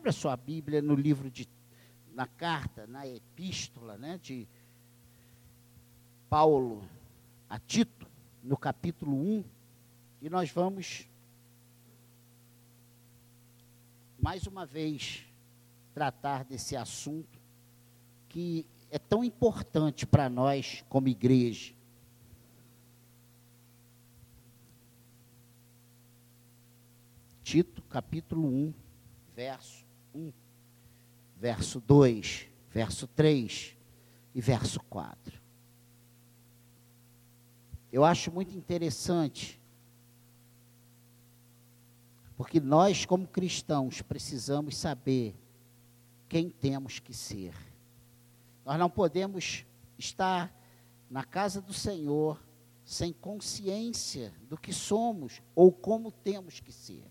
Abra sua Bíblia no livro de, na carta, na epístola, né, de Paulo a Tito, no capítulo 1, e nós vamos mais uma vez tratar desse assunto que é tão importante para nós como igreja. Tito, capítulo 1, verso 1, verso 2, verso 3 e verso 4. Eu acho muito interessante, porque nós, como cristãos, precisamos saber quem temos que ser. Nós não podemos estar na casa do Senhor sem consciência do que somos ou como temos que ser.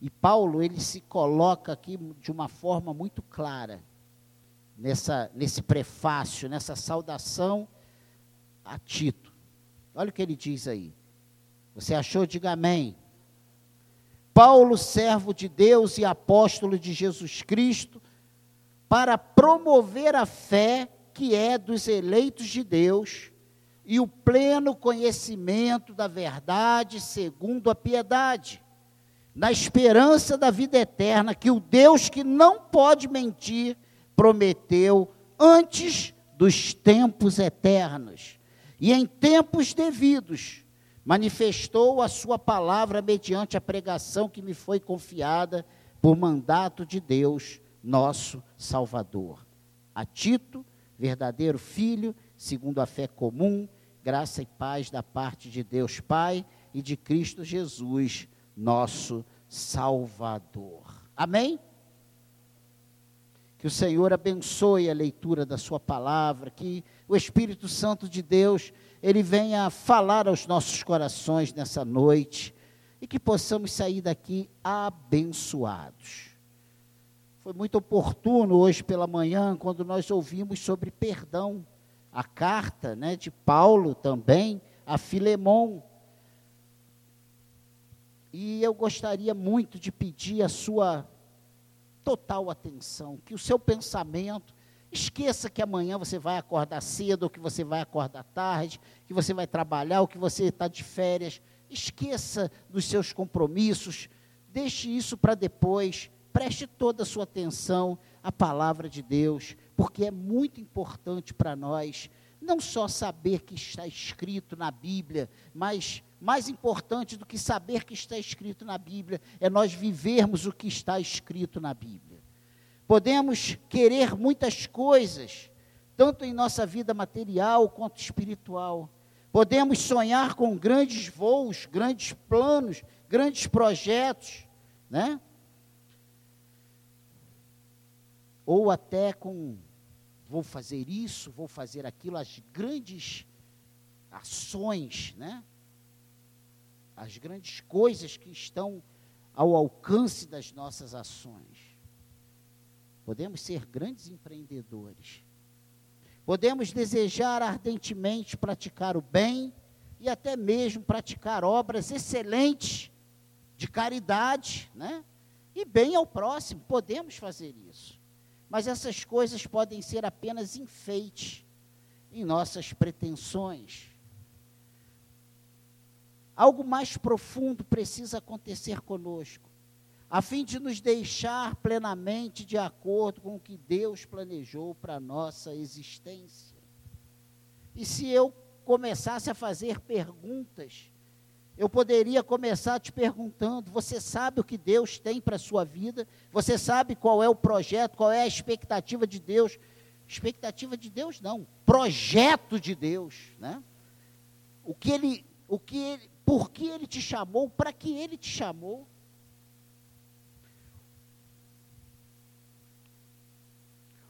E Paulo, ele se coloca aqui de uma forma muito clara, nessa, nesse prefácio, nessa saudação a Tito. Olha o que ele diz aí. Você achou? Diga amém. Paulo, servo de Deus e apóstolo de Jesus Cristo, para promover a fé que é dos eleitos de Deus e o pleno conhecimento da verdade segundo a piedade, na esperança da vida eterna que o Deus que não pode mentir prometeu antes dos tempos eternos e em tempos devidos manifestou a sua palavra mediante a pregação que me foi confiada por mandato de Deus nosso Salvador. A Tito, verdadeiro filho, segundo a fé comum, graça e paz da parte de Deus Pai e de Cristo Jesus, nosso Salvador. Amém? Que o Senhor abençoe a leitura da sua palavra, que o Espírito Santo de Deus, ele venha falar aos nossos corações nessa noite e que possamos sair daqui abençoados. Foi muito oportuno hoje pela manhã, quando nós ouvimos sobre perdão. A carta né, de Paulo também a Filemon. E eu gostaria muito de pedir a sua total atenção, que o seu pensamento, esqueça que amanhã você vai acordar cedo, ou que você vai acordar tarde, que você vai trabalhar, ou que você está de férias. Esqueça dos seus compromissos, deixe isso para depois preste toda a sua atenção à palavra de Deus, porque é muito importante para nós não só saber que está escrito na Bíblia, mas mais importante do que saber que está escrito na Bíblia é nós vivermos o que está escrito na Bíblia. Podemos querer muitas coisas, tanto em nossa vida material quanto espiritual. Podemos sonhar com grandes voos, grandes planos, grandes projetos, né? ou até com vou fazer isso, vou fazer aquilo, as grandes ações, né? As grandes coisas que estão ao alcance das nossas ações. Podemos ser grandes empreendedores. Podemos desejar ardentemente praticar o bem e até mesmo praticar obras excelentes de caridade, né? E bem ao próximo. Podemos fazer isso. Mas essas coisas podem ser apenas enfeite em nossas pretensões. Algo mais profundo precisa acontecer conosco, a fim de nos deixar plenamente de acordo com o que Deus planejou para a nossa existência. E se eu começasse a fazer perguntas eu poderia começar te perguntando: você sabe o que Deus tem para a sua vida? Você sabe qual é o projeto, qual é a expectativa de Deus? Expectativa de Deus não, projeto de Deus, né? O que ele, o que ele, por que ele te chamou, para que ele te chamou?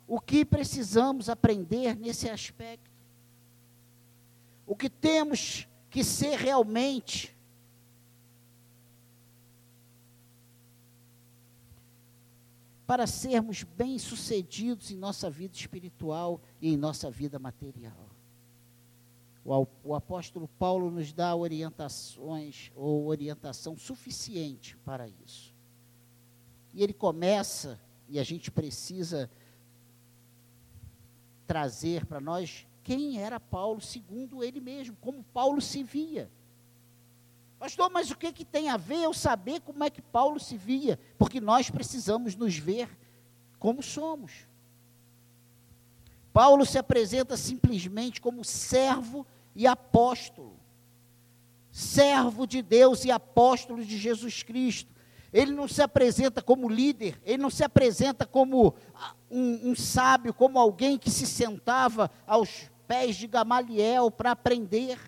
O que precisamos aprender nesse aspecto? O que temos que ser realmente para sermos bem-sucedidos em nossa vida espiritual e em nossa vida material. O, apóstolo Paulo nos dá orientações ou orientação suficiente para isso. E ele começa, e a gente precisa trazer para nós quem era Paulo, segundo ele mesmo, como Paulo se via. Pastor, mas o que, que tem a ver eu saber como é que Paulo se via? Porque nós precisamos nos ver como somos. Paulo se apresenta simplesmente como servo e apóstolo. Servo de Deus e apóstolo de Jesus Cristo. Ele não se apresenta como líder, ele não se apresenta como ah, um, um sábio, como alguém que se sentava aos pés de Gamaliel para aprender.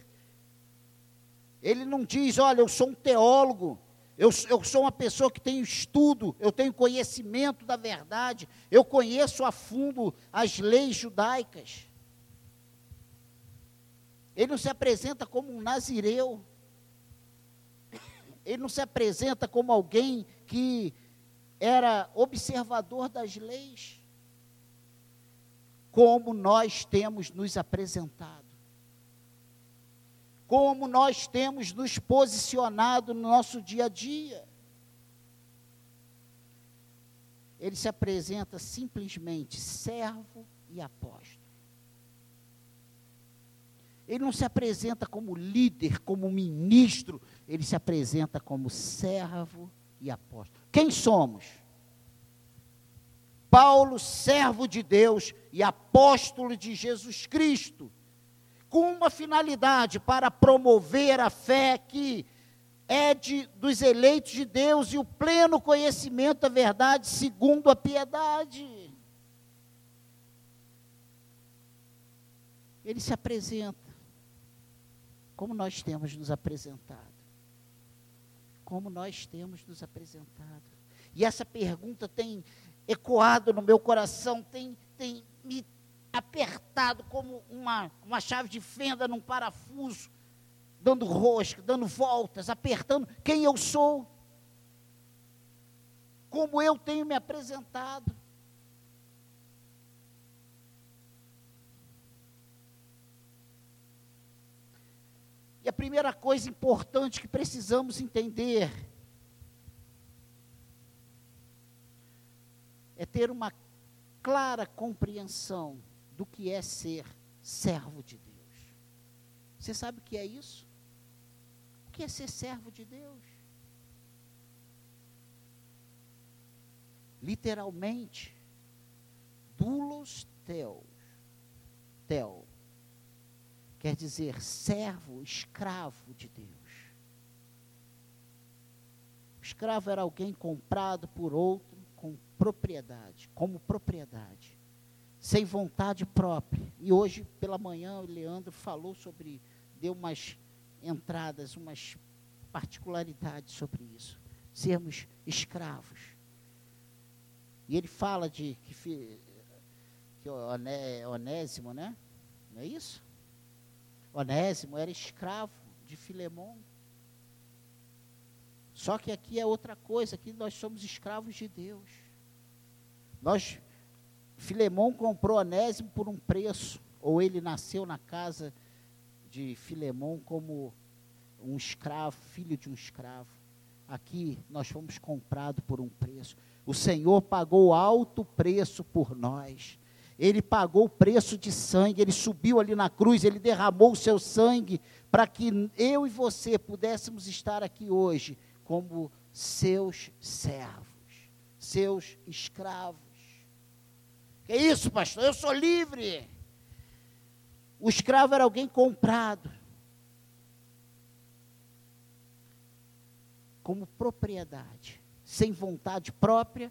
Ele não diz, olha, eu sou um teólogo, eu, eu sou uma pessoa que tem estudo, eu tenho conhecimento da verdade, eu conheço a fundo as leis judaicas. Ele não se apresenta como um nazireu. Ele não se apresenta como alguém que era observador das leis. Como nós temos nos apresentado como nós temos nos posicionado no nosso dia a dia. Ele se apresenta simplesmente servo e apóstolo. Ele não se apresenta como líder, como ministro, ele se apresenta como servo e apóstolo. Quem somos? Paulo, servo de Deus e apóstolo de Jesus Cristo com uma finalidade para promover a fé que é de, dos eleitos de Deus e o pleno conhecimento da verdade segundo a piedade. Ele se apresenta como nós temos nos apresentado. Como nós temos nos apresentado. E essa pergunta tem ecoado no meu coração, tem, tem me apertado como uma, uma chave de fenda num parafuso, dando rosca, dando voltas, apertando quem eu sou, como eu tenho me apresentado. A primeira coisa importante que precisamos entender é ter uma clara compreensão do que é ser servo de Deus. Você sabe o que é isso? O que é ser servo de Deus? Literalmente, dulos teos, tel, quer dizer servo, escravo de Deus. O escravo era alguém comprado por outro com propriedade, como propriedade sem vontade própria. E hoje, pela manhã, o Leandro falou sobre, deu umas entradas, umas particularidades sobre isso. Sermos escravos. E ele fala de que, que Onésimo, né? Não é isso? Onésimo era escravo de Filemão. Só que aqui é outra coisa, aqui nós somos escravos de Deus. Nós Filemão comprou Onésimo por um preço, ou ele nasceu na casa de Filemão como um escravo, filho de um escravo. Aqui nós fomos comprados por um preço. O Senhor pagou alto preço por nós. Ele pagou o preço de sangue, ele subiu ali na cruz, ele derramou o seu sangue para que eu e você pudéssemos estar aqui hoje como seus servos, seus escravos. Que isso, pastor? Eu sou livre. O escravo era alguém comprado. Como propriedade, sem vontade própria,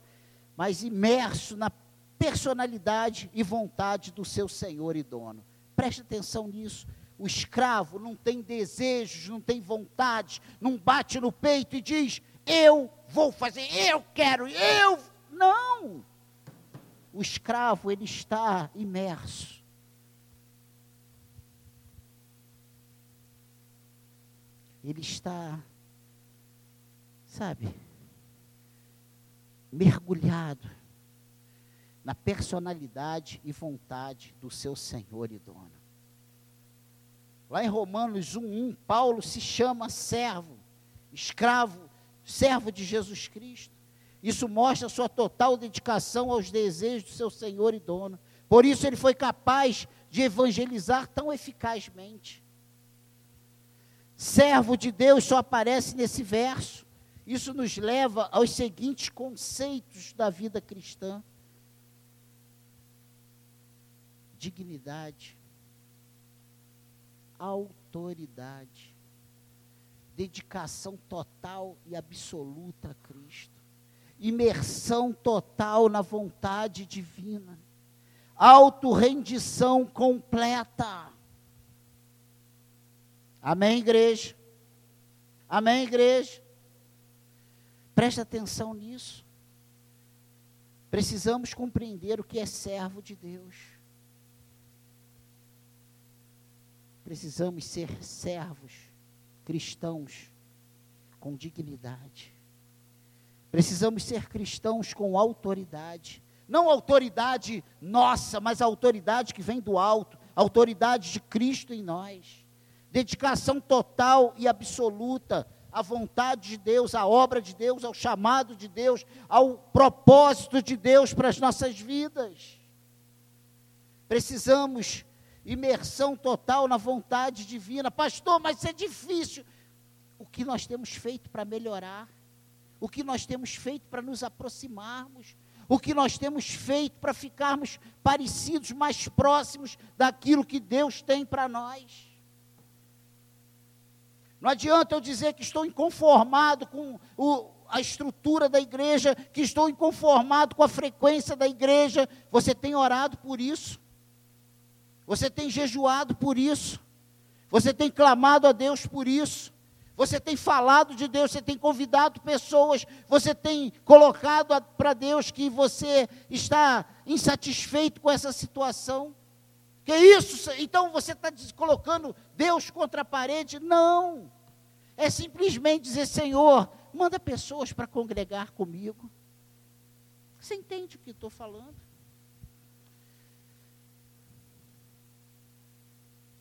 mas imerso na personalidade e vontade do seu senhor e dono. Preste atenção nisso. O escravo não tem desejos, não tem vontade, não bate no peito e diz: Eu vou fazer, eu quero, eu. Não! o escravo ele está imerso. Ele está, sabe, mergulhado na personalidade e vontade do seu Senhor e dono. Lá em Romanos 1:1, Paulo se chama servo, escravo, servo de Jesus Cristo. Isso mostra sua total dedicação aos desejos do seu Senhor e dono. Por isso ele foi capaz de evangelizar tão eficazmente. Servo de Deus só aparece nesse verso. Isso nos leva aos seguintes conceitos da vida cristã: dignidade, autoridade, dedicação total e absoluta a Cristo, imersão total na vontade divina, autorrendição completa. Amém, igreja? Amém, igreja? Preste atenção nisso. Precisamos compreender o que é servo de Deus. Precisamos ser servos cristãos com dignidade. Precisamos ser cristãos com autoridade. Não autoridade nossa, mas autoridade que vem do alto, autoridade de Cristo em nós. Dedicação total e absoluta à vontade de Deus, à obra de Deus, ao chamado de Deus, ao propósito de Deus para as nossas vidas. Precisamos imersão total na vontade divina. Pastor, mas isso é difícil. O que nós temos feito para melhorar? O que nós temos feito para nos aproximarmos? O que nós temos feito para ficarmos parecidos, mais próximos daquilo que Deus tem para nós? Não adianta eu dizer que estou inconformado com o, a estrutura da igreja, que estou inconformado com a frequência da igreja. Você tem orado por isso? Você tem jejuado por isso. Você tem clamado a Deus por isso. Você tem falado de Deus, você tem convidado pessoas, você tem colocado para Deus que você está insatisfeito com essa situação. Que isso? Então você está colocando Deus contra a parede? Não. É simplesmente dizer, Senhor, manda pessoas para congregar comigo. Você entende o que estou falando?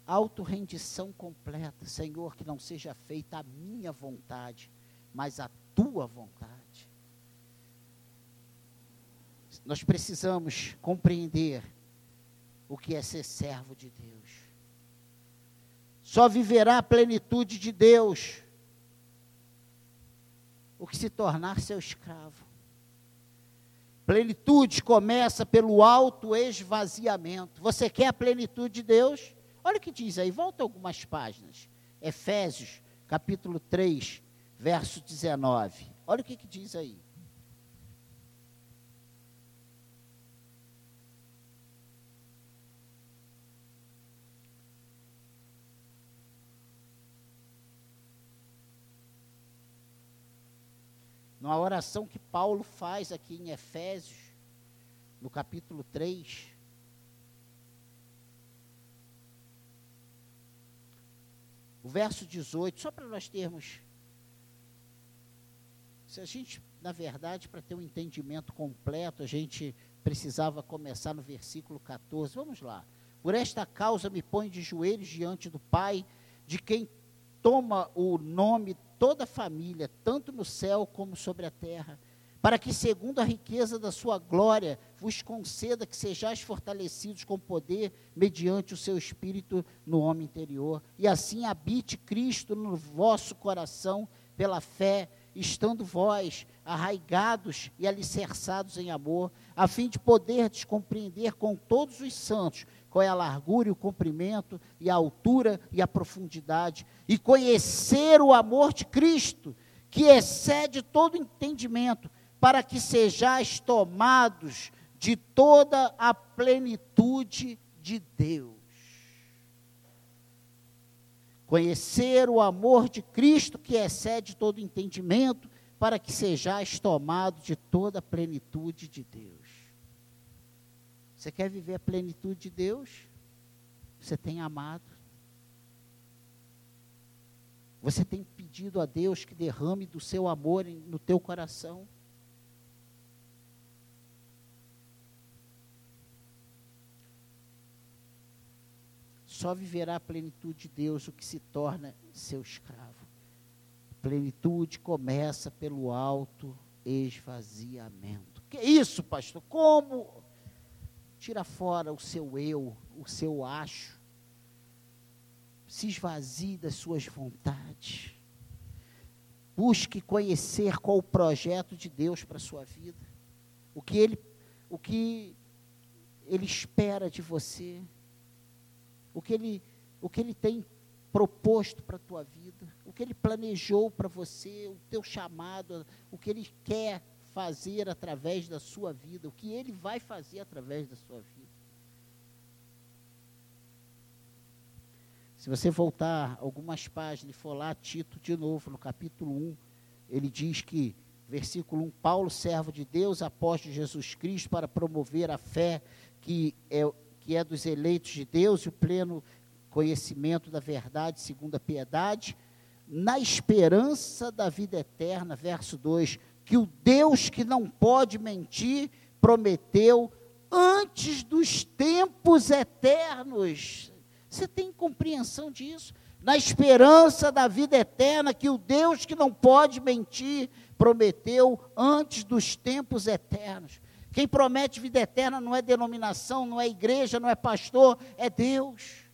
Autorrendição completa. Senhor, que não seja feita a minha vontade, mas a tua vontade. Nós precisamos compreender o que é ser servo de Deus. Só viverá a plenitude de Deus o que se tornar seu escravo. Plenitude começa pelo auto esvaziamento. Você quer a plenitude de Deus? Olha o que diz aí, volta algumas páginas. Efésios, capítulo 3, verso 19. Olha o que, que diz aí. Numa oração que Paulo faz aqui em Efésios, no capítulo 3, o verso 18, só para nós termos. Se a gente, na verdade, para ter um entendimento completo, a gente precisava começar no versículo 14. Vamos lá. Por esta causa me ponho de joelhos diante do Pai, de quem toma o nome toda a família, tanto no céu como sobre a terra para que, segundo a riqueza da sua glória, vos conceda que sejais fortalecidos com poder mediante o seu espírito no homem interior, e assim habite Cristo no vosso coração pela fé, estando vós arraigados e alicerçados em amor, a fim de poderdes compreender com todos os santos qual é a largura e o comprimento e a altura e a profundidade, e conhecer o amor de Cristo, que excede todo entendimento, para que sejais tomados de toda a plenitude de Deus. Conhecer o amor de Cristo que excede todo entendimento, para que sejais tomados de toda a plenitude de Deus. Você quer viver a plenitude de Deus? Você tem amado. Você tem pedido a Deus que derrame do seu amor no teu coração. Só viverá a plenitude de Deus o que se torna seu escravo. Plenitude começa pelo alto esvaziamento. Que isso, pastor? Como? Tira fora o seu eu, o seu acho. Se esvazie das suas vontades. Busque conhecer qual o projeto de Deus para a sua vida. O que ele, o que ele espera de você. O que ele, o que ele tem proposto para a tua vida, o que ele planejou para você, o teu chamado, o que ele quer fazer através da sua vida, o que ele vai fazer através da sua vida. Se você voltar algumas páginas e for lá, Tito de novo, no capítulo 1, ele diz que, versículo 1, Paulo, servo de Deus, apóstolo de Jesus Cristo, para promover a fé que é, que é dos eleitos de Deus e o pleno conhecimento da verdade segundo a piedade, na esperança da vida eterna, verso 2, que o Deus que não pode mentir prometeu antes dos tempos eternos. Você tem compreensão disso? Na esperança da vida eterna que o Deus que não pode mentir prometeu antes dos tempos eternos. Quem promete vida eterna não é denominação, não é igreja, não é pastor, é Deus.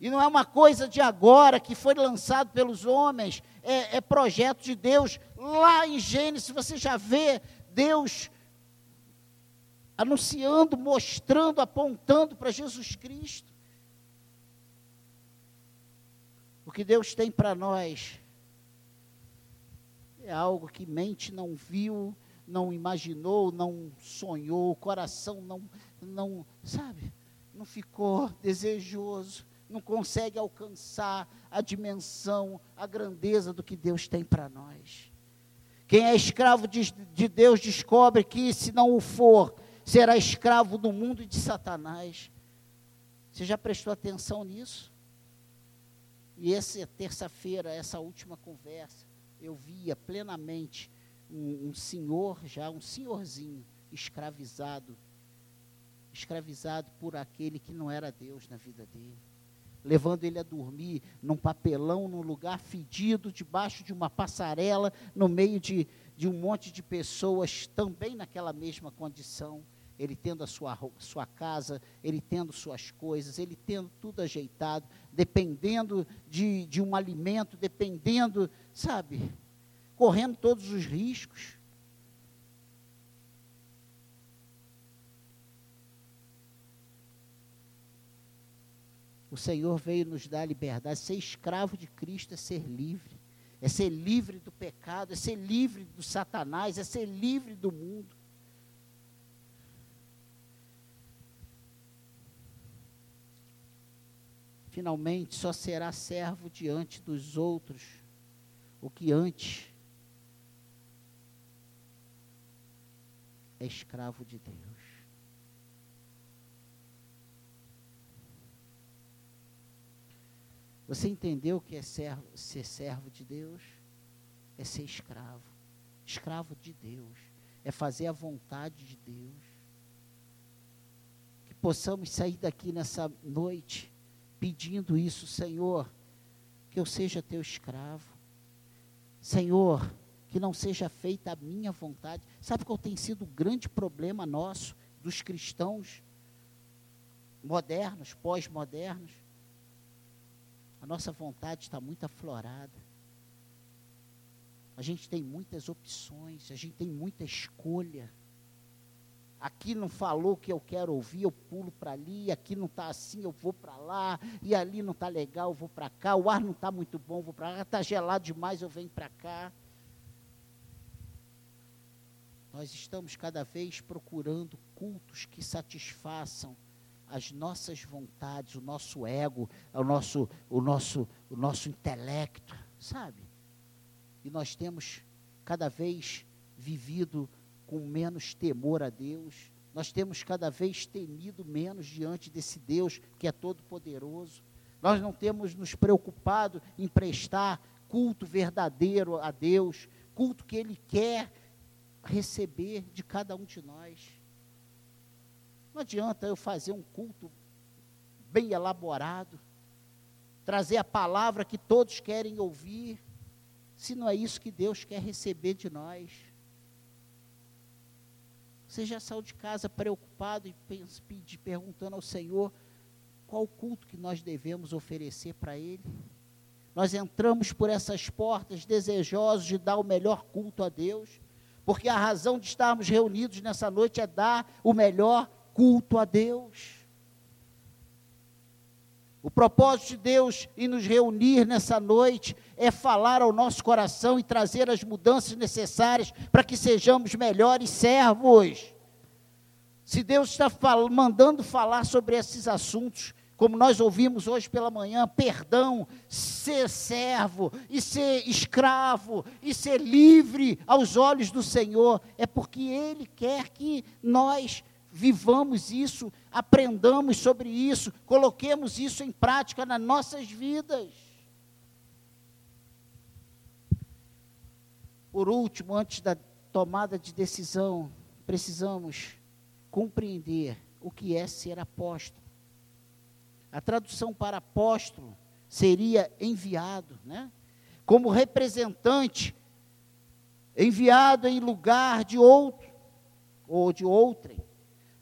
E não é uma coisa de agora que foi lançado pelos homens, é, é projeto de Deus. Lá em Gênesis você já vê Deus anunciando, mostrando, apontando para Jesus Cristo. O que Deus tem para nós é algo que mente não viu, não imaginou, não sonhou, o coração não, não, sabe, não ficou desejoso não consegue alcançar a dimensão, a grandeza do que Deus tem para nós. Quem é escravo de, de, Deus descobre que, se não o for, será escravo do mundo e de Satanás. Você já prestou atenção nisso? E essa terça-feira, essa última conversa, eu via plenamente um, um senhor, já um senhorzinho, escravizado, escravizado por aquele que não era Deus na vida dele levando ele a dormir num papelão, num lugar fedido, debaixo de uma passarela, no meio de, de um monte de pessoas também naquela mesma condição. Ele tendo a sua, sua casa, ele tendo suas coisas, ele tendo tudo ajeitado, dependendo de, de um alimento, dependendo, sabe, correndo todos os riscos. O Senhor veio nos dar liberdade. Ser escravo de Cristo é ser livre. É ser livre do pecado, é ser livre do Satanás, é ser livre do mundo. Finalmente, só será servo diante dos outros o que antes é escravo de Deus. Você entendeu o que é servo, ser servo de Deus? É ser escravo. Escravo de Deus. É fazer a vontade de Deus. Que possamos sair daqui nessa noite pedindo isso, Senhor, que eu seja teu escravo. Senhor, que não seja feita a minha vontade. Sabe qual tem sido o grande problema nosso, dos cristãos modernos, pós-modernos? A nossa vontade está muito aflorada. A gente tem muitas opções, a gente tem muita escolha. Aqui não falou o que eu quero ouvir, eu pulo para ali, aqui não está assim, eu vou para lá, e ali não está legal, eu vou para cá, o ar não está muito bom, eu vou para lá, está gelado demais, eu venho para cá. Nós estamos cada vez procurando cultos que satisfaçam as nossas vontades, o nosso ego, o nosso, o nosso, o nosso intelecto, sabe? E nós temos cada vez vivido com menos temor a Deus, nós temos cada vez temido menos diante desse Deus que é todo poderoso. Nós não temos nos preocupado em prestar culto verdadeiro a Deus, culto que Ele quer receber de cada um de nós. Não adianta eu fazer um culto bem elaborado, trazer a palavra que todos querem ouvir, se não é isso que Deus quer receber de nós. Você já saiu de casa preocupado e perguntando ao Senhor qual culto que nós devemos oferecer para Ele? Nós entramos por essas portas desejosos de dar o melhor culto a Deus, porque a razão de estarmos reunidos nessa noite é dar o melhor culto a Deus. O propósito de Deus em nos reunir nessa noite é falar ao nosso coração e trazer as mudanças necessárias para que sejamos melhores servos. Se Deus está fal mandando falar sobre esses assuntos, como nós ouvimos hoje pela manhã, perdão, ser servo e ser escravo e ser livre aos olhos do Senhor, é porque Ele quer que nós vivamos isso, aprendamos sobre isso, coloquemos isso em prática nas nossas vidas. Por último, antes da tomada de decisão, precisamos compreender o que é ser apóstolo. A tradução para apóstolo seria enviado, né? Como representante, enviado em lugar de outro ou de outrem.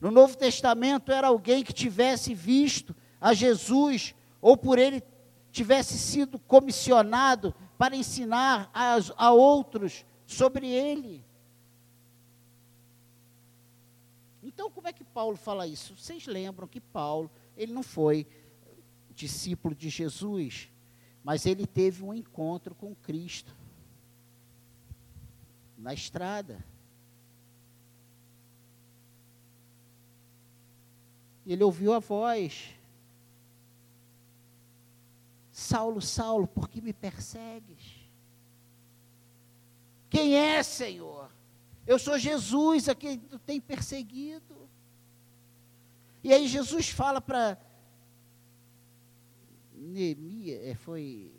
No Novo Testamento era alguém que tivesse visto a Jesus ou por ele tivesse sido comissionado para ensinar a, a outros sobre ele. Então, como é que Paulo fala isso? Vocês lembram que Paulo, ele não foi discípulo de Jesus, mas ele teve um encontro com Cristo na estrada. ele ouviu a voz: Saulo, Saulo, por que me persegues? Quem é, Senhor? Eu sou Jesus a quem tu tem perseguido. E aí Jesus fala para Neemias, é, foi,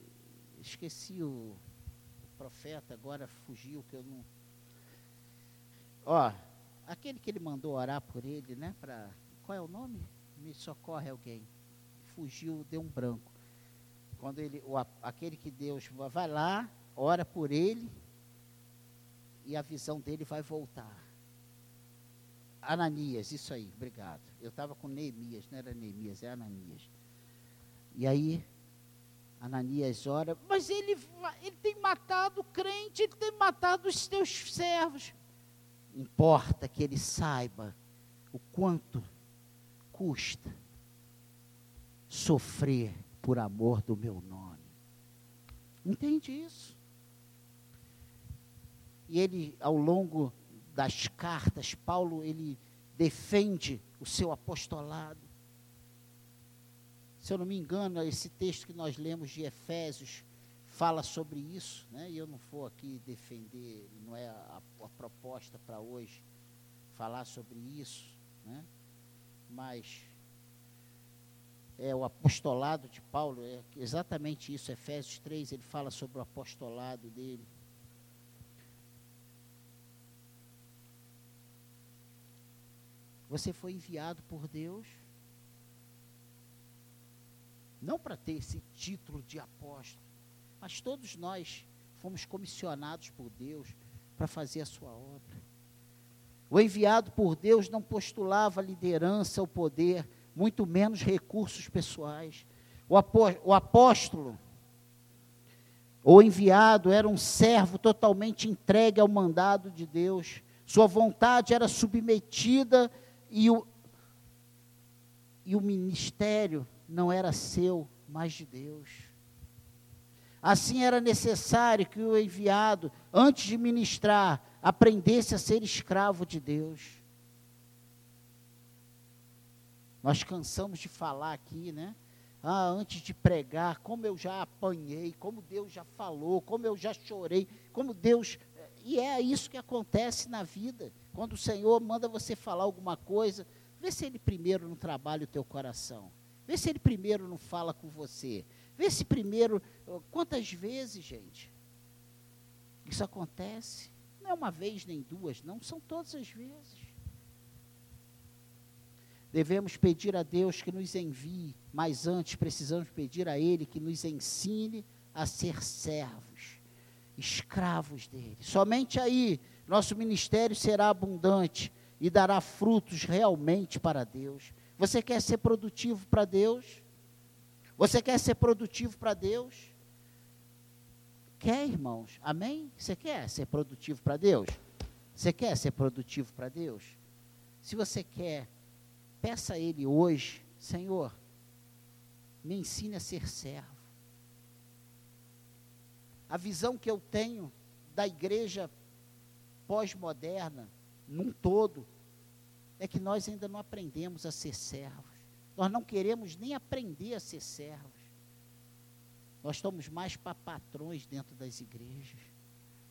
esqueci o profeta, agora fugiu que eu não. Ó, aquele que ele mandou orar por ele, né, para qual é o nome? Me socorre alguém. Fugiu, deu um branco. Quando ele, o, aquele que Deus vai lá, ora por ele e a visão dele vai voltar. Ananias, isso aí, obrigado. Eu estava com Neemias, não era Neemias, é Ananias. E aí, Ananias ora, mas ele, ele tem matado o crente, ele tem matado os teus servos. Importa que ele saiba o quanto custa sofrer por amor do meu nome. Entende isso? E ele, ao longo das cartas, Paulo, ele defende o seu apostolado. Se eu não me engano, esse texto que nós lemos de Efésios fala sobre isso, né? e eu não vou aqui defender, não é a, a proposta para hoje, falar sobre isso, né? mas é o apostolado de Paulo, é exatamente isso, Efésios 3, ele fala sobre o apostolado dele. Você foi enviado por Deus, não para ter esse título de apóstolo, mas todos nós fomos comissionados por Deus para fazer a sua obra. O enviado por Deus não postulava liderança ou poder, muito menos recursos pessoais. O, o apóstolo, ou enviado, era um servo totalmente entregue ao mandado de Deus. Sua vontade era submetida e o, e o ministério não era seu, mas de Deus. Assim era necessário que o enviado, antes de ministrar, aprendesse a ser escravo de Deus. Nós cansamos de falar aqui, né? Ah, antes de pregar, como eu já apanhei, como Deus já falou, como eu já chorei, como Deus. E é isso que acontece na vida. Quando o Senhor manda você falar alguma coisa, vê se Ele primeiro não trabalha o teu coração. Vê se Ele primeiro não fala com você. Vê se primeiro. Quantas vezes, gente? Isso acontece? Não é uma vez nem duas, não, são todas as vezes. Devemos pedir a Deus que nos envie, mas antes precisamos pedir a Ele que nos ensine a ser servos, escravos dele. Somente aí nosso ministério será abundante e dará frutos realmente para Deus. Você quer ser produtivo para Deus? Você quer ser produtivo para Deus? Quer, irmãos? Amém? Você quer ser produtivo para Deus? Você quer ser produtivo para Deus? Se você quer, peça a Ele hoje, Senhor, me ensine a ser servo. A visão que eu tenho da igreja pós-moderna, num todo, é que nós ainda não aprendemos a ser servos. Nós não queremos nem aprender a ser servos. Nós estamos mais para patrões dentro das igrejas.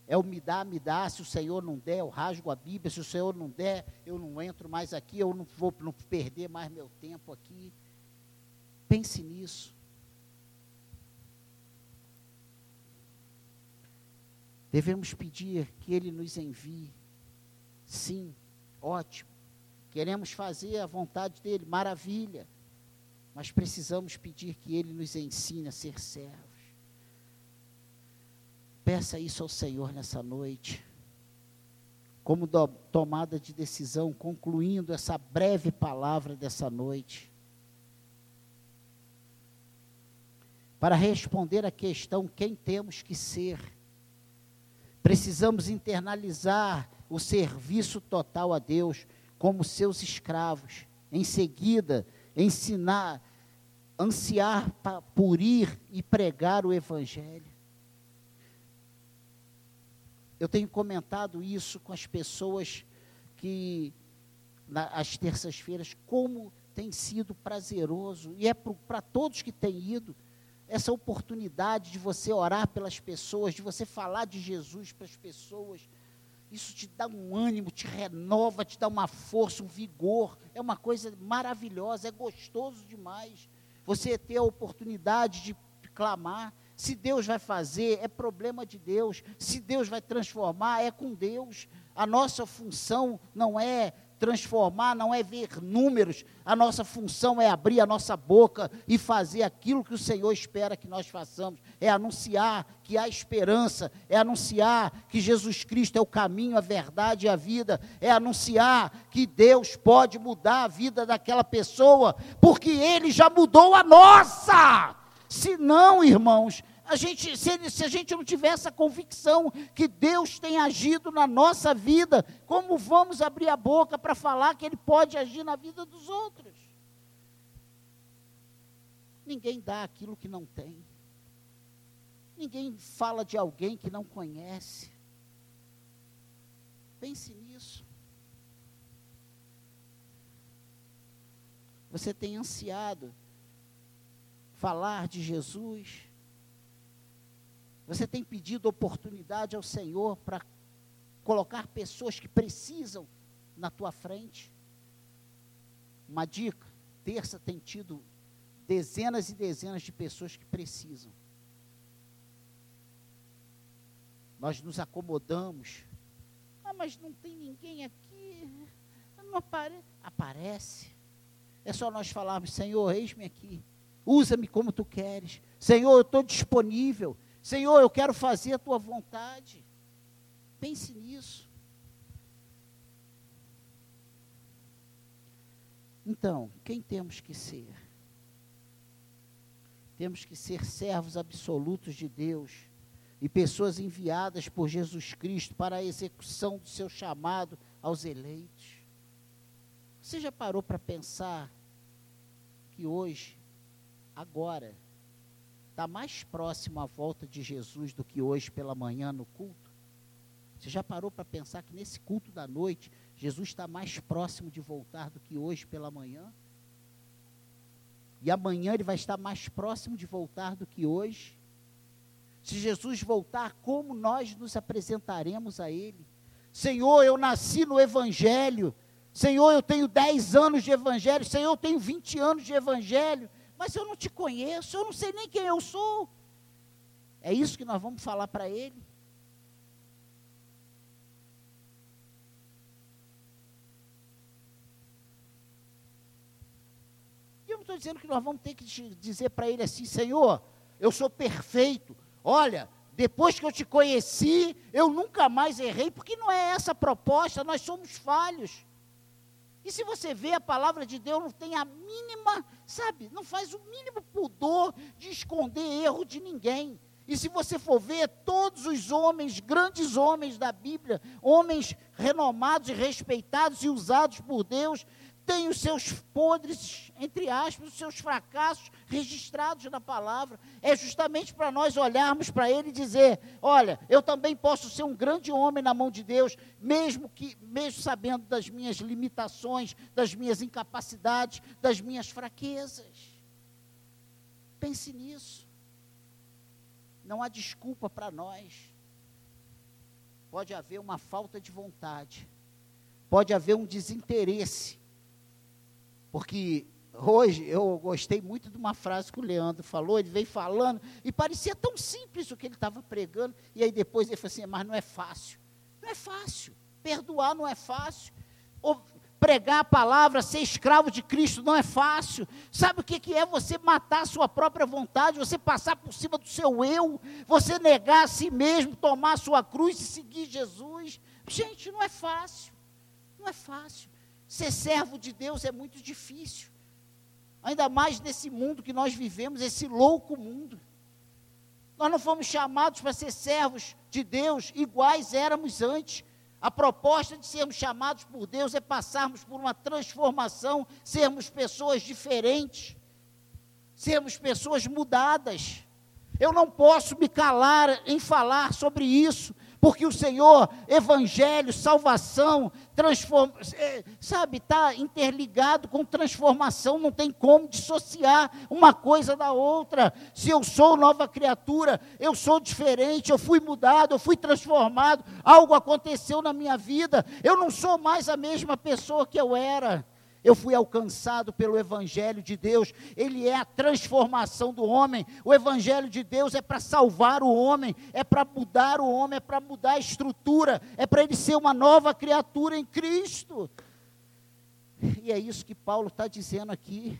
É o me dá, me dá. Se o Senhor não der, eu rasgo a Bíblia. Se o Senhor não der, eu não entro mais aqui. Eu não vou não perder mais meu tempo aqui. Pense nisso. Devemos pedir que Ele nos envie. Sim, ótimo. Queremos fazer a vontade dEle, maravilha. Mas precisamos pedir que Ele nos ensine a ser servos. Peça isso ao Senhor nessa noite. Como do, tomada de decisão, concluindo essa breve palavra dessa noite. Para responder à questão quem temos que ser Precisamos internalizar o serviço total a Deus como seus escravos. Em seguida, ensinar, ansiar por ir e pregar o Evangelho. Eu tenho comentado isso com as pessoas que, nas terças-feiras, como tem sido prazeroso, e é para todos que têm ido, essa oportunidade de você orar pelas pessoas, de você falar de Jesus para as pessoas. Isso te dá um ânimo, te renova, te dá uma força, um vigor. É uma coisa maravilhosa, é gostoso demais. Você ter a oportunidade de clamar. Se Deus vai fazer, é problema de Deus. Se Deus vai transformar, é com Deus. A nossa função não é transformar não é ver números, a nossa função é abrir a nossa boca e fazer aquilo que o Senhor espera que nós façamos, é anunciar que há esperança, é anunciar que Jesus Cristo é o caminho, a verdade e a vida, é anunciar que Deus pode mudar a vida daquela pessoa, porque Ele já mudou a nossa. Se não, irmãos, a gente, se, se, a gente não tiver essa convicção que Deus tem agido na nossa vida, como vamos abrir a boca para falar que Ele pode agir na vida dos outros? Ninguém dá aquilo que não tem. Ninguém fala de alguém que não conhece. Pense nisso. Você tem ansiado falar de Jesus você tem pedido oportunidade ao Senhor para colocar pessoas que precisam na tua frente? Uma dica: terça tem tido dezenas e dezenas de pessoas que precisam. Nós nos acomodamos. Ah, mas não tem ninguém aqui. Não apare... Aparece. É só nós falarmos, Senhor, eis-me aqui. Usa-me como tu queres. Senhor, eu estou disponível. Senhor, eu quero fazer a tua vontade. Pense nisso. Então, quem temos que ser? Temos que ser servos absolutos de Deus e pessoas enviadas por Jesus Cristo para a execução do seu chamado aos eleitos. Você já parou para pensar que hoje, agora, está mais próximo à volta de Jesus do que hoje pela manhã no culto? Você já parou para pensar que nesse culto da noite, Jesus está mais próximo de voltar do que hoje pela manhã? E amanhã ele vai estar mais próximo de voltar do que hoje? Se Jesus voltar, como nós nos apresentaremos a Ele? Senhor, eu nasci no Evangelho. Senhor, eu tenho 10 anos de Evangelho. Senhor, eu tenho 20 anos de Evangelho mas eu não te conheço, eu não sei nem quem eu sou. É isso que nós vamos falar para ele. E eu não estou dizendo que nós vamos ter que dizer para ele assim, Senhor, eu sou perfeito. Olha, depois que eu te conheci, eu nunca mais errei, porque não é essa a proposta, nós somos falhos. E se você vê a palavra de Deus, não tem a mínima, sabe, não faz o mínimo pudor de esconder erro de ninguém. E se você for ver, todos os homens, grandes homens da Bíblia, homens renomados e respeitados e usados por Deus, tem os seus podres, entre aspas, os seus fracassos registrados na palavra. É justamente para nós olharmos para ele e dizer: olha, eu também posso ser um grande homem na mão de Deus, mesmo que, mesmo sabendo das minhas limitações, das minhas incapacidades, das minhas fraquezas. Pense nisso. Não há desculpa para nós. Pode haver uma falta de vontade, pode haver um desinteresse porque hoje eu gostei muito de uma frase que o Leandro falou, ele veio falando, e parecia tão simples o que ele estava pregando, e aí depois ele falou assim, mas não é fácil. Não é fácil. Perdoar não é fácil. Ou pregar a palavra, ser escravo de Cristo não é fácil. Sabe o que, que é você matar a sua própria vontade, você passar por cima do seu eu, você negar a si mesmo, tomar a sua cruz e seguir Jesus? Gente, não é fácil. Não é fácil. Ser servo de Deus é muito difícil. Ainda mais nesse mundo que nós vivemos, esse louco mundo. Nós não fomos chamados para ser servos de Deus iguais éramos antes. A proposta de sermos chamados por Deus é passarmos por uma transformação, sermos pessoas diferentes, sermos pessoas mudadas. Eu não posso me calar em falar sobre isso, porque o Senhor, evangelho, salvação, transforma, é, sabe, está interligado com transformação, não tem como dissociar uma coisa da outra. Se eu sou nova criatura, eu sou diferente, eu fui mudado, eu fui transformado, algo aconteceu na minha vida, eu não sou mais a mesma pessoa que eu era eu fui alcançado pelo Evangelho de Deus, ele é a transformação do homem. O Evangelho de Deus é para salvar o homem, é para mudar o homem, é para mudar a estrutura, é para ele ser uma nova criatura em Cristo. E é isso que Paulo está dizendo aqui.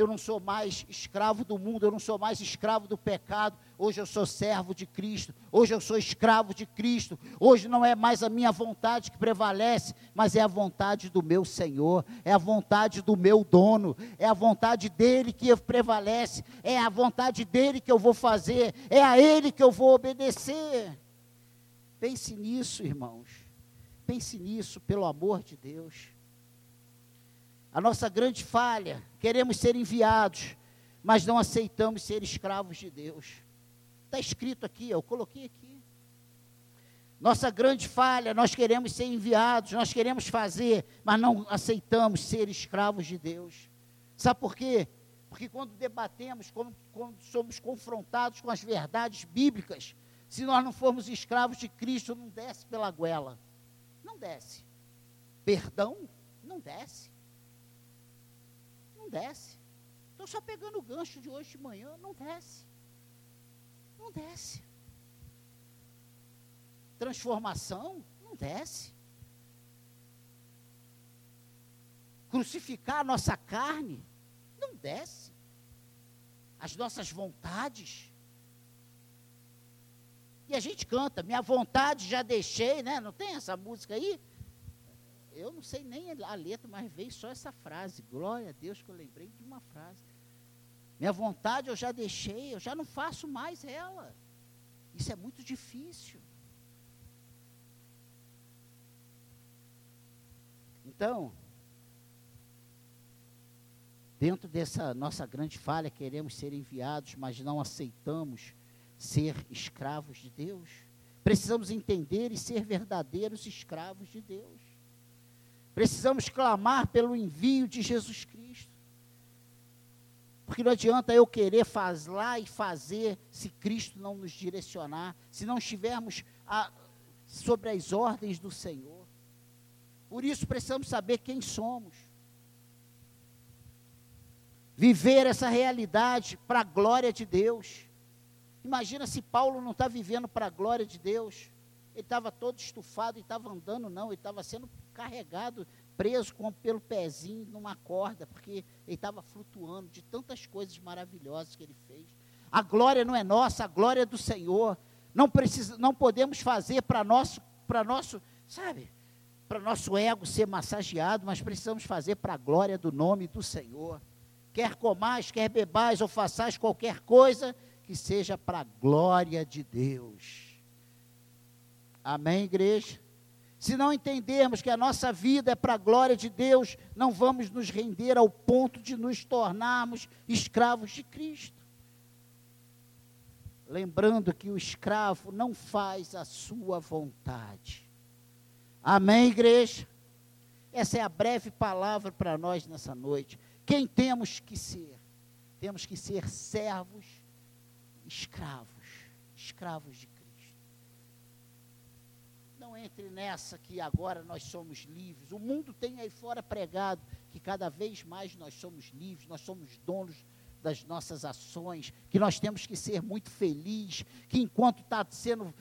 Eu não sou mais escravo do mundo, eu não sou mais escravo do pecado. Hoje eu sou servo de Cristo. Hoje eu sou escravo de Cristo. Hoje não é mais a minha vontade que prevalece, mas é a vontade do meu Senhor, é a vontade do meu dono, é a vontade dele que prevalece, é a vontade dele que eu vou fazer, é a ele que eu vou obedecer. Pense nisso, irmãos. Pense nisso, pelo amor de Deus. A nossa grande falha, queremos ser enviados, mas não aceitamos ser escravos de Deus. Está escrito aqui, eu coloquei aqui. Nossa grande falha, nós queremos ser enviados, nós queremos fazer, mas não aceitamos ser escravos de Deus. Sabe por quê? Porque quando debatemos, quando, quando somos confrontados com as verdades bíblicas, se nós não formos escravos de Cristo, não desce pela goela. Não desce. Perdão? Não desce desce. Estou só pegando o gancho de hoje de manhã, não desce. Não desce. Transformação, não desce. Crucificar a nossa carne, não desce. As nossas vontades. E a gente canta, minha vontade já deixei, né? Não tem essa música aí? Eu não sei nem a letra, mas veio só essa frase. Glória a Deus que eu lembrei de uma frase. Minha vontade eu já deixei, eu já não faço mais ela. Isso é muito difícil. Então, dentro dessa nossa grande falha, queremos ser enviados, mas não aceitamos ser escravos de Deus. Precisamos entender e ser verdadeiros escravos de Deus. Precisamos clamar pelo envio de Jesus Cristo. Porque não adianta eu querer lá e fazer se Cristo não nos direcionar, se não estivermos a, sobre as ordens do Senhor. Por isso precisamos saber quem somos. Viver essa realidade para a glória de Deus. Imagina se Paulo não está vivendo para a glória de Deus. Ele estava todo estufado e estava andando, não, ele estava sendo carregado, preso com, pelo pezinho numa corda, porque ele estava flutuando de tantas coisas maravilhosas que ele fez. A glória não é nossa, a glória é do Senhor. Não, precisa, não podemos fazer para nosso, para nosso, sabe? para nosso ego ser massageado, mas precisamos fazer para a glória do nome do Senhor. Quer comais, quer bebais ou façais qualquer coisa, que seja para a glória de Deus. Amém, igreja? Se não entendermos que a nossa vida é para a glória de Deus, não vamos nos render ao ponto de nos tornarmos escravos de Cristo. Lembrando que o escravo não faz a sua vontade. Amém, igreja? Essa é a breve palavra para nós nessa noite. Quem temos que ser? Temos que ser servos, escravos, escravos de Cristo. Não entre nessa que agora nós somos livres. O mundo tem aí fora pregado que cada vez mais nós somos livres, nós somos donos das nossas ações, que nós temos que ser muito felizes, que enquanto está sendo.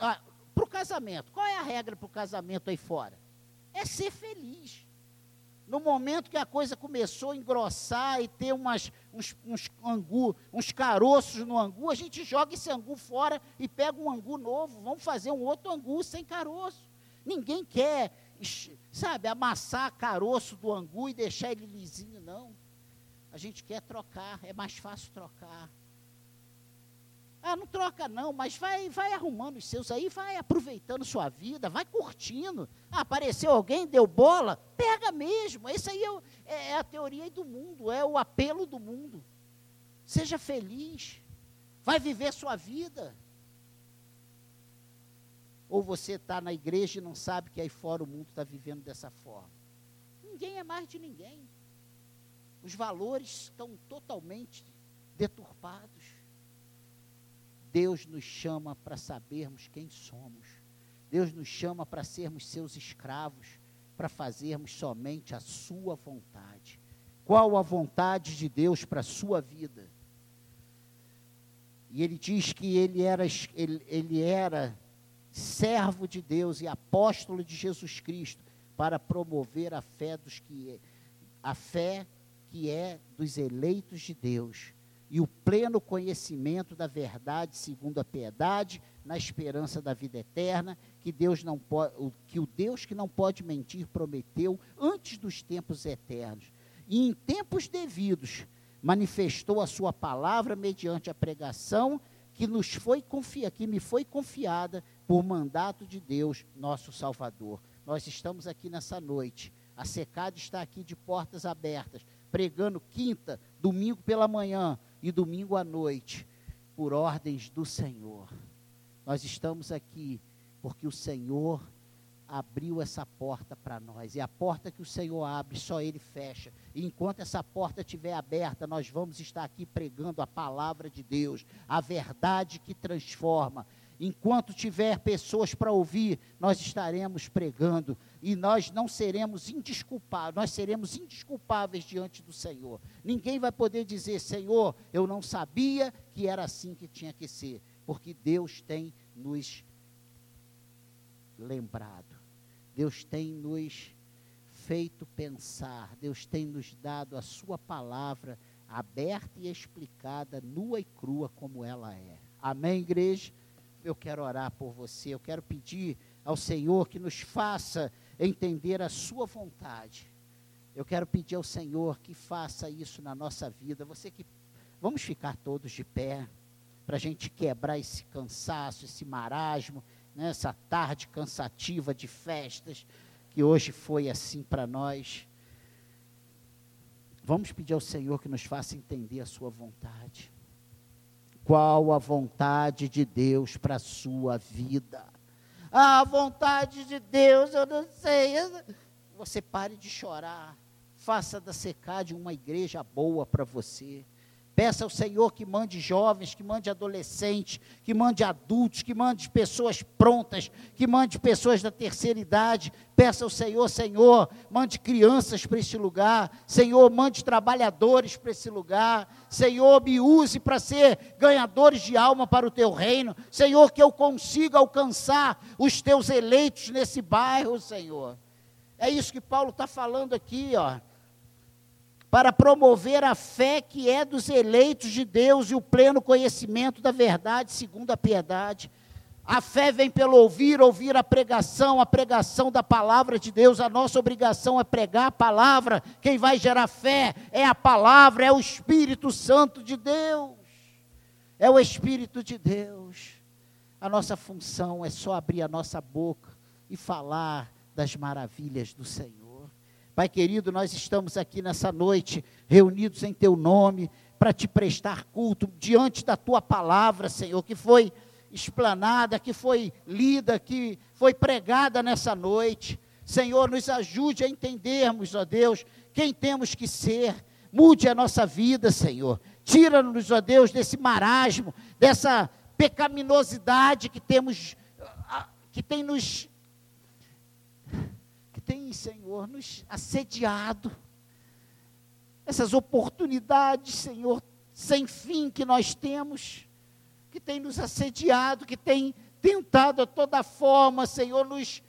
Ah, para o casamento. Qual é a regra para o casamento aí fora? É ser feliz. No momento que a coisa começou a engrossar e ter umas, uns, uns angu, uns caroços no angu, a gente joga esse angu fora e pega um angu novo. Vamos fazer um outro angu sem caroço. Ninguém quer, sabe, amassar caroço do angu e deixar ele lisinho, não. A gente quer trocar, é mais fácil trocar. Ah, não troca não, mas vai, vai arrumando os seus aí, vai aproveitando sua vida, vai curtindo. Ah, apareceu alguém, deu bola, pega mesmo. Essa aí é, é, é a teoria do mundo, é o apelo do mundo. Seja feliz, vai viver sua vida. Ou você está na igreja e não sabe que aí fora o mundo está vivendo dessa forma. Ninguém é mais de ninguém. Os valores estão totalmente deturpados. Deus nos chama para sabermos quem somos. Deus nos chama para sermos seus escravos, para fazermos somente a sua vontade. Qual a vontade de Deus para a sua vida? E ele diz que ele era, ele, ele era servo de Deus e apóstolo de Jesus Cristo para promover a fé dos que a fé que é dos eleitos de Deus e o pleno conhecimento da verdade segundo a piedade, na esperança da vida eterna, que Deus não pode, que o Deus que não pode mentir prometeu antes dos tempos eternos. E em tempos devidos manifestou a sua palavra mediante a pregação que nos foi confia, que me foi confiada por mandato de Deus, nosso Salvador. Nós estamos aqui nessa noite. A secada está aqui de portas abertas, pregando quinta, domingo pela manhã, e domingo à noite, por ordens do Senhor. Nós estamos aqui porque o Senhor abriu essa porta para nós. E a porta que o Senhor abre, só Ele fecha. E enquanto essa porta estiver aberta, nós vamos estar aqui pregando a palavra de Deus, a verdade que transforma. Enquanto tiver pessoas para ouvir, nós estaremos pregando e nós não seremos indisculpáveis, nós seremos indisculpáveis diante do Senhor. Ninguém vai poder dizer, Senhor, eu não sabia que era assim que tinha que ser, porque Deus tem nos lembrado, Deus tem nos feito pensar, Deus tem nos dado a Sua palavra aberta e explicada, nua e crua como ela é. Amém, igreja? Eu quero orar por você, eu quero pedir ao Senhor que nos faça entender a Sua vontade. Eu quero pedir ao Senhor que faça isso na nossa vida. Você que. Vamos ficar todos de pé, para a gente quebrar esse cansaço, esse marasmo, né, essa tarde cansativa de festas, que hoje foi assim para nós. Vamos pedir ao Senhor que nos faça entender a Sua vontade qual a vontade de Deus para a sua vida. Ah, a vontade de Deus, eu não sei. Você pare de chorar. Faça da secade uma igreja boa para você. Peça ao Senhor que mande jovens, que mande adolescentes, que mande adultos, que mande pessoas prontas, que mande pessoas da terceira idade. Peça ao Senhor, Senhor, mande crianças para esse lugar. Senhor, mande trabalhadores para esse lugar. Senhor, me use para ser ganhadores de alma para o teu reino. Senhor, que eu consiga alcançar os teus eleitos nesse bairro, Senhor. É isso que Paulo está falando aqui, ó para promover a fé que é dos eleitos de Deus e o pleno conhecimento da verdade segundo a piedade. A fé vem pelo ouvir, ouvir a pregação, a pregação da palavra de Deus. A nossa obrigação é pregar a palavra. Quem vai gerar fé é a palavra, é o Espírito Santo de Deus. É o Espírito de Deus. A nossa função é só abrir a nossa boca e falar das maravilhas do Senhor. Pai querido, nós estamos aqui nessa noite reunidos em Teu nome para te prestar culto diante da Tua palavra, Senhor, que foi explanada, que foi lida, que foi pregada nessa noite. Senhor, nos ajude a entendermos, ó Deus, quem temos que ser. Mude a nossa vida, Senhor. Tira-nos, ó Deus, desse marasmo, dessa pecaminosidade que temos, que tem nos, tem, Senhor, nos assediado. Essas oportunidades, Senhor, sem fim que nós temos que tem nos assediado, que tem tentado a toda forma, Senhor, nos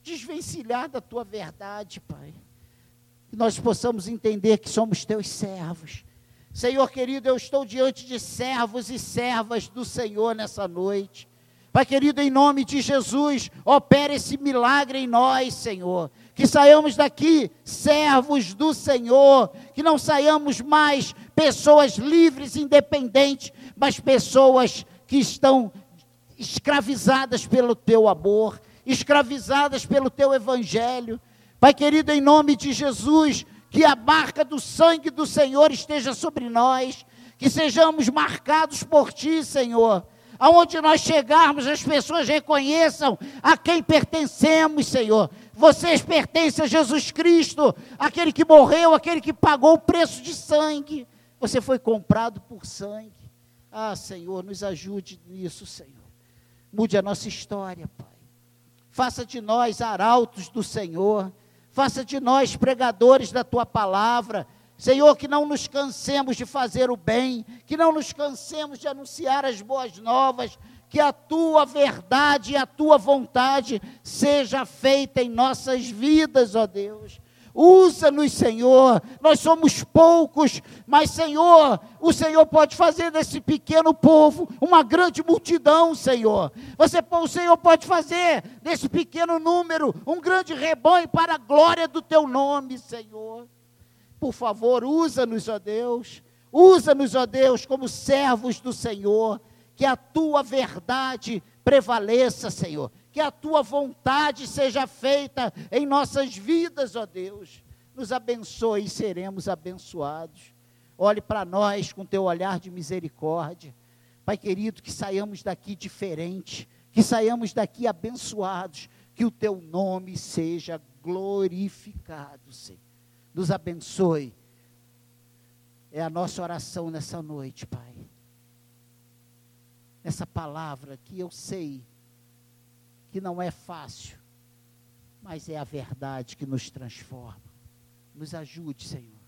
desvencilhar da tua verdade, Pai. Que nós possamos entender que somos teus servos. Senhor querido, eu estou diante de servos e servas do Senhor nessa noite. Pai querido, em nome de Jesus, opere esse milagre em nós, Senhor. Que saiamos daqui servos do Senhor, que não saiamos mais pessoas livres, independentes, mas pessoas que estão escravizadas pelo teu amor, escravizadas pelo teu evangelho. Pai querido, em nome de Jesus, que a marca do sangue do Senhor esteja sobre nós, que sejamos marcados por ti, Senhor. Aonde nós chegarmos, as pessoas reconheçam a quem pertencemos, Senhor. Vocês pertencem a Jesus Cristo, aquele que morreu, aquele que pagou o preço de sangue. Você foi comprado por sangue. Ah, Senhor, nos ajude nisso, Senhor. Mude a nossa história, Pai. Faça de nós arautos do Senhor. Faça de nós pregadores da tua palavra. Senhor, que não nos cansemos de fazer o bem, que não nos cansemos de anunciar as boas novas, que a tua verdade e a tua vontade seja feita em nossas vidas, ó Deus. Usa-nos, Senhor. Nós somos poucos, mas, Senhor, o Senhor pode fazer desse pequeno povo uma grande multidão, Senhor. Você, o Senhor pode fazer desse pequeno número um grande rebanho para a glória do teu nome, Senhor. Por favor, usa-nos, ó Deus. Usa-nos, ó Deus, como servos do Senhor. Que a tua verdade prevaleça, Senhor que a tua vontade seja feita em nossas vidas, ó Deus. Nos abençoe e seremos abençoados. Olhe para nós com teu olhar de misericórdia. Pai querido, que saiamos daqui diferente, que saiamos daqui abençoados, que o teu nome seja glorificado, Senhor. Nos abençoe. É a nossa oração nessa noite, Pai. Essa palavra que eu sei que não é fácil, mas é a verdade que nos transforma. Nos ajude, Senhor,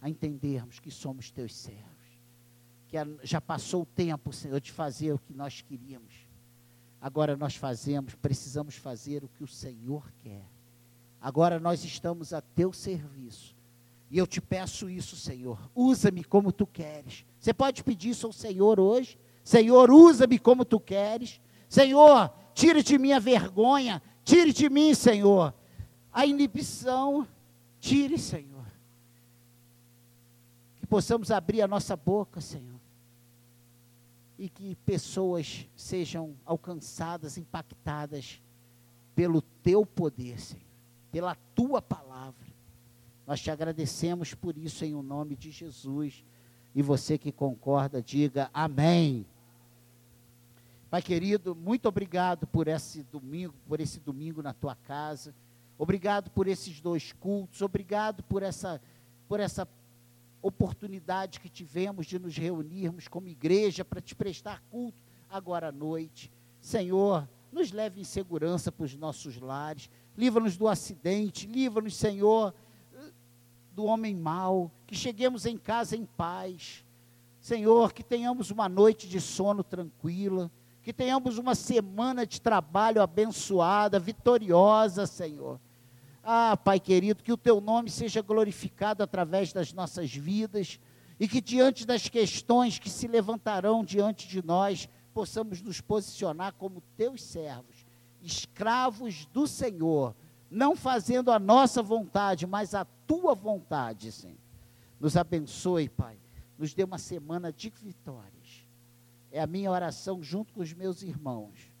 a entendermos que somos teus servos. Que já passou o tempo, Senhor, de fazer o que nós queríamos. Agora nós fazemos, precisamos fazer o que o Senhor quer. Agora nós estamos a teu serviço. E eu te peço isso, Senhor. Usa-me como tu queres. Você pode pedir isso ao Senhor hoje? Senhor, usa-me como tu queres. Senhor, tire de mim a vergonha, tire de mim, Senhor, a inibição, tire, Senhor. Que possamos abrir a nossa boca, Senhor, e que pessoas sejam alcançadas, impactadas pelo teu poder, Senhor, pela tua palavra. Nós te agradecemos por isso em o nome de Jesus. E você que concorda, diga amém. Pai querido, muito obrigado por esse domingo, por esse domingo na tua casa. Obrigado por esses dois cultos, obrigado por essa por essa oportunidade que tivemos de nos reunirmos como igreja para te prestar culto agora à noite. Senhor, nos leve em segurança para os nossos lares. Livra-nos do acidente, livra-nos, Senhor, do homem mau, que cheguemos em casa em paz. Senhor, que tenhamos uma noite de sono tranquila que tenhamos uma semana de trabalho abençoada, vitoriosa, Senhor. Ah, Pai querido, que o teu nome seja glorificado através das nossas vidas e que diante das questões que se levantarão diante de nós, possamos nos posicionar como teus servos, escravos do Senhor, não fazendo a nossa vontade, mas a tua vontade, Senhor. Nos abençoe, Pai. Nos dê uma semana de vitórias. É a minha oração junto com os meus irmãos.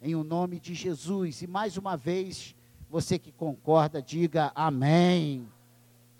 Em o nome de Jesus. E mais uma vez, você que concorda, diga amém.